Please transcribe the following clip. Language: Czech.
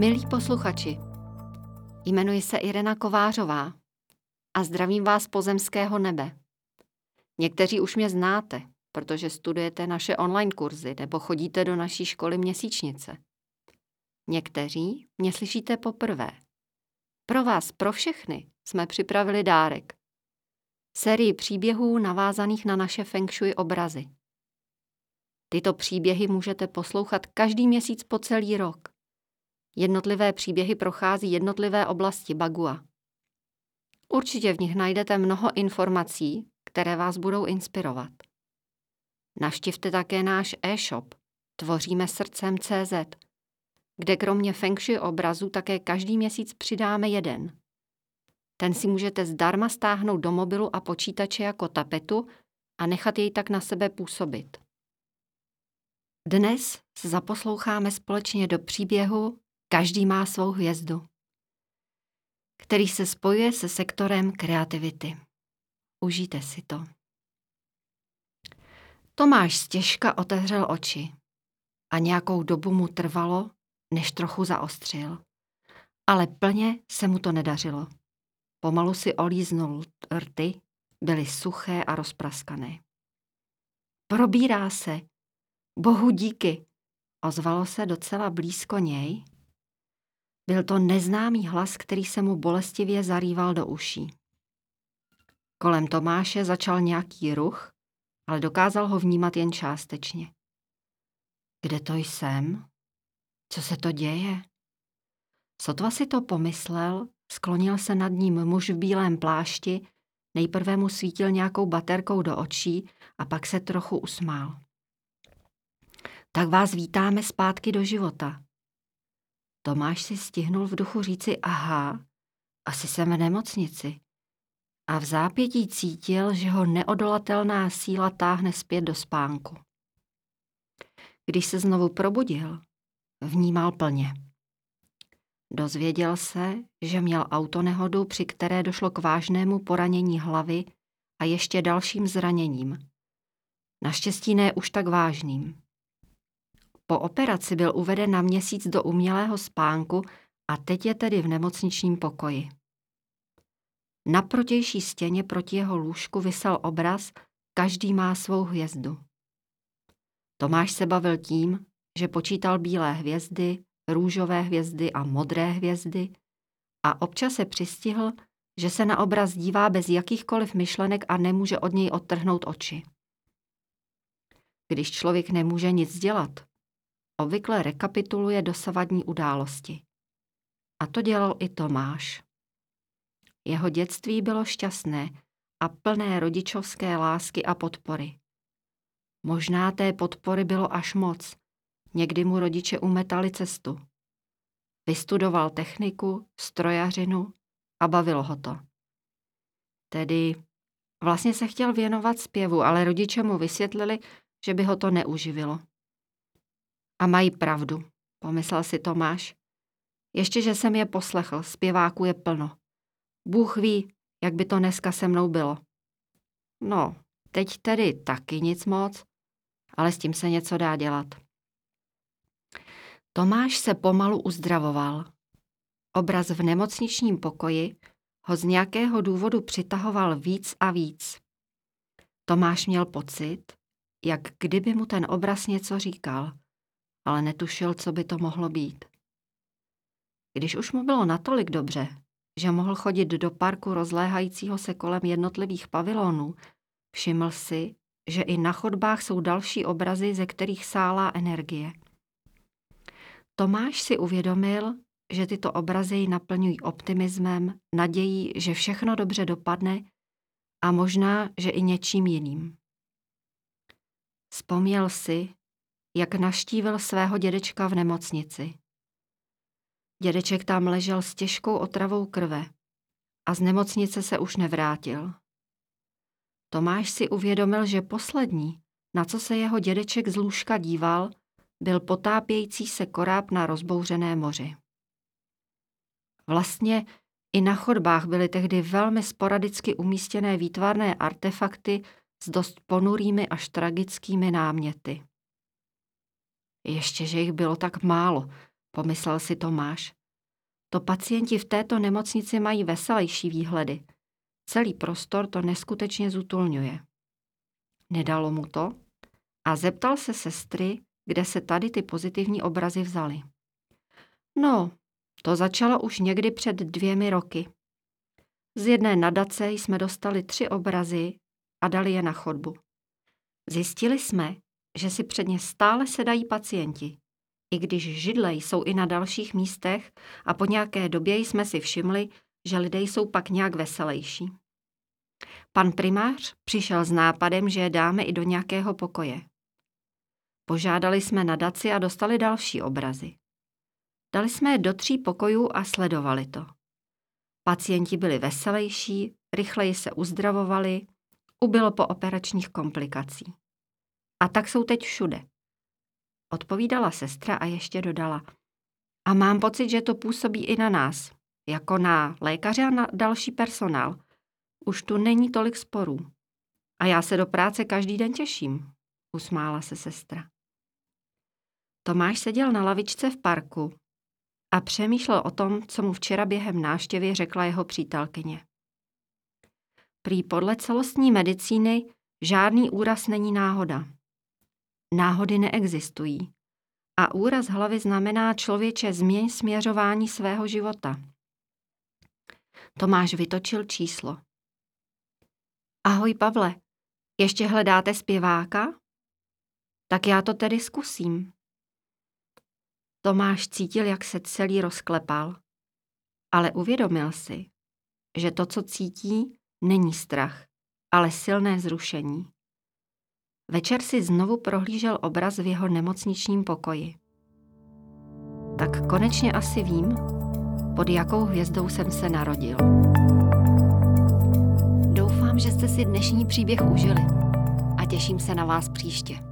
Milí posluchači, jmenuji se Irena Kovářová a zdravím vás pozemského nebe. Někteří už mě znáte, protože studujete naše online kurzy nebo chodíte do naší školy měsíčnice. Někteří mě slyšíte poprvé. Pro vás, pro všechny, jsme připravili dárek. Sérii příběhů navázaných na naše feng shui obrazy. Tyto příběhy můžete poslouchat každý měsíc po celý rok. Jednotlivé příběhy prochází jednotlivé oblasti Bagua. Určitě v nich najdete mnoho informací, které vás budou inspirovat. Navštivte také náš e-shop Tvoříme srdcem CZ, kde kromě feng shui obrazu také každý měsíc přidáme jeden. Ten si můžete zdarma stáhnout do mobilu a počítače jako tapetu a nechat jej tak na sebe působit. Dnes se zaposloucháme společně do příběhu Každý má svou hvězdu, který se spojuje se sektorem kreativity. Užijte si to. Tomáš stěžka otevřel oči a nějakou dobu mu trvalo, než trochu zaostřil. Ale plně se mu to nedařilo. Pomalu si olíznul rty, byly suché a rozpraskané. Probírá se. Bohu díky, ozvalo se docela blízko něj. Byl to neznámý hlas, který se mu bolestivě zarýval do uší. Kolem Tomáše začal nějaký ruch, ale dokázal ho vnímat jen částečně. Kde to jsem? Co se to děje? Sotva si to pomyslel, sklonil se nad ním muž v bílém plášti, nejprve mu svítil nějakou baterkou do očí a pak se trochu usmál. Tak vás vítáme zpátky do života. Tomáš si stihnul v duchu říci aha, asi jsem v nemocnici. A v zápětí cítil, že ho neodolatelná síla táhne zpět do spánku. Když se znovu probudil, vnímal plně. Dozvěděl se, že měl autonehodu, při které došlo k vážnému poranění hlavy a ještě dalším zraněním. Naštěstí ne už tak vážným. Po operaci byl uveden na měsíc do umělého spánku a teď je tedy v nemocničním pokoji. Na protější stěně proti jeho lůžku vysel obraz Každý má svou hvězdu. Tomáš se bavil tím, že počítal bílé hvězdy, růžové hvězdy a modré hvězdy a občas se přistihl, že se na obraz dívá bez jakýchkoliv myšlenek a nemůže od něj odtrhnout oči. Když člověk nemůže nic dělat, obvykle rekapituluje dosavadní události. A to dělal i Tomáš. Jeho dětství bylo šťastné a plné rodičovské lásky a podpory. Možná té podpory bylo až moc. Někdy mu rodiče umetali cestu. Vystudoval techniku, strojařinu a bavilo ho to. Tedy vlastně se chtěl věnovat zpěvu, ale rodiče mu vysvětlili, že by ho to neuživilo. A mají pravdu, pomyslel si Tomáš. Ještě, že jsem je poslechl, zpěváků je plno. Bůh ví, jak by to dneska se mnou bylo. No, teď tedy taky nic moc, ale s tím se něco dá dělat. Tomáš se pomalu uzdravoval. Obraz v nemocničním pokoji ho z nějakého důvodu přitahoval víc a víc. Tomáš měl pocit, jak kdyby mu ten obraz něco říkal, ale netušil, co by to mohlo být. Když už mu bylo natolik dobře, že mohl chodit do parku rozléhajícího se kolem jednotlivých pavilonů, všiml si, že i na chodbách jsou další obrazy, ze kterých sálá energie. Tomáš si uvědomil, že tyto obrazy ji naplňují optimismem, nadějí, že všechno dobře dopadne a možná, že i něčím jiným. Vzpomněl si, jak naštívil svého dědečka v nemocnici. Dědeček tam ležel s těžkou otravou krve a z nemocnice se už nevrátil. Tomáš si uvědomil, že poslední, na co se jeho dědeček z lůžka díval, byl potápějící se koráb na rozbouřené moři. Vlastně i na chodbách byly tehdy velmi sporadicky umístěné výtvarné artefakty s dost ponurými až tragickými náměty. Ještě, že jich bylo tak málo, pomyslel si Tomáš. To pacienti v této nemocnici mají veselější výhledy. Celý prostor to neskutečně zutulňuje. Nedalo mu to a zeptal se sestry, kde se tady ty pozitivní obrazy vzaly. No, to začalo už někdy před dvěmi roky. Z jedné nadace jsme dostali tři obrazy a dali je na chodbu. Zjistili jsme, že si před ně stále sedají pacienti. I když židle jsou i na dalších místech a po nějaké době jsme si všimli, že lidé jsou pak nějak veselější. Pan primář přišel s nápadem, že je dáme i do nějakého pokoje. Požádali jsme nadaci a dostali další obrazy. Dali jsme je do tří pokojů a sledovali to. Pacienti byli veselější, rychleji se uzdravovali, ubylo po operačních komplikací. A tak jsou teď všude. Odpovídala sestra a ještě dodala. A mám pocit, že to působí i na nás, jako na lékaře a na další personál. Už tu není tolik sporů. A já se do práce každý den těším, usmála se sestra. Tomáš seděl na lavičce v parku a přemýšlel o tom, co mu včera během návštěvy řekla jeho přítelkyně. Prý podle celostní medicíny žádný úraz není náhoda. Náhody neexistují. A úraz hlavy znamená člověče změň směřování svého života. Tomáš vytočil číslo. Ahoj Pavle, ještě hledáte zpěváka? Tak já to tedy zkusím. Tomáš cítil, jak se celý rozklepal, ale uvědomil si, že to, co cítí, není strach, ale silné zrušení. Večer si znovu prohlížel obraz v jeho nemocničním pokoji. Tak konečně asi vím, pod jakou hvězdou jsem se narodil. Doufám, že jste si dnešní příběh užili a těším se na vás příště.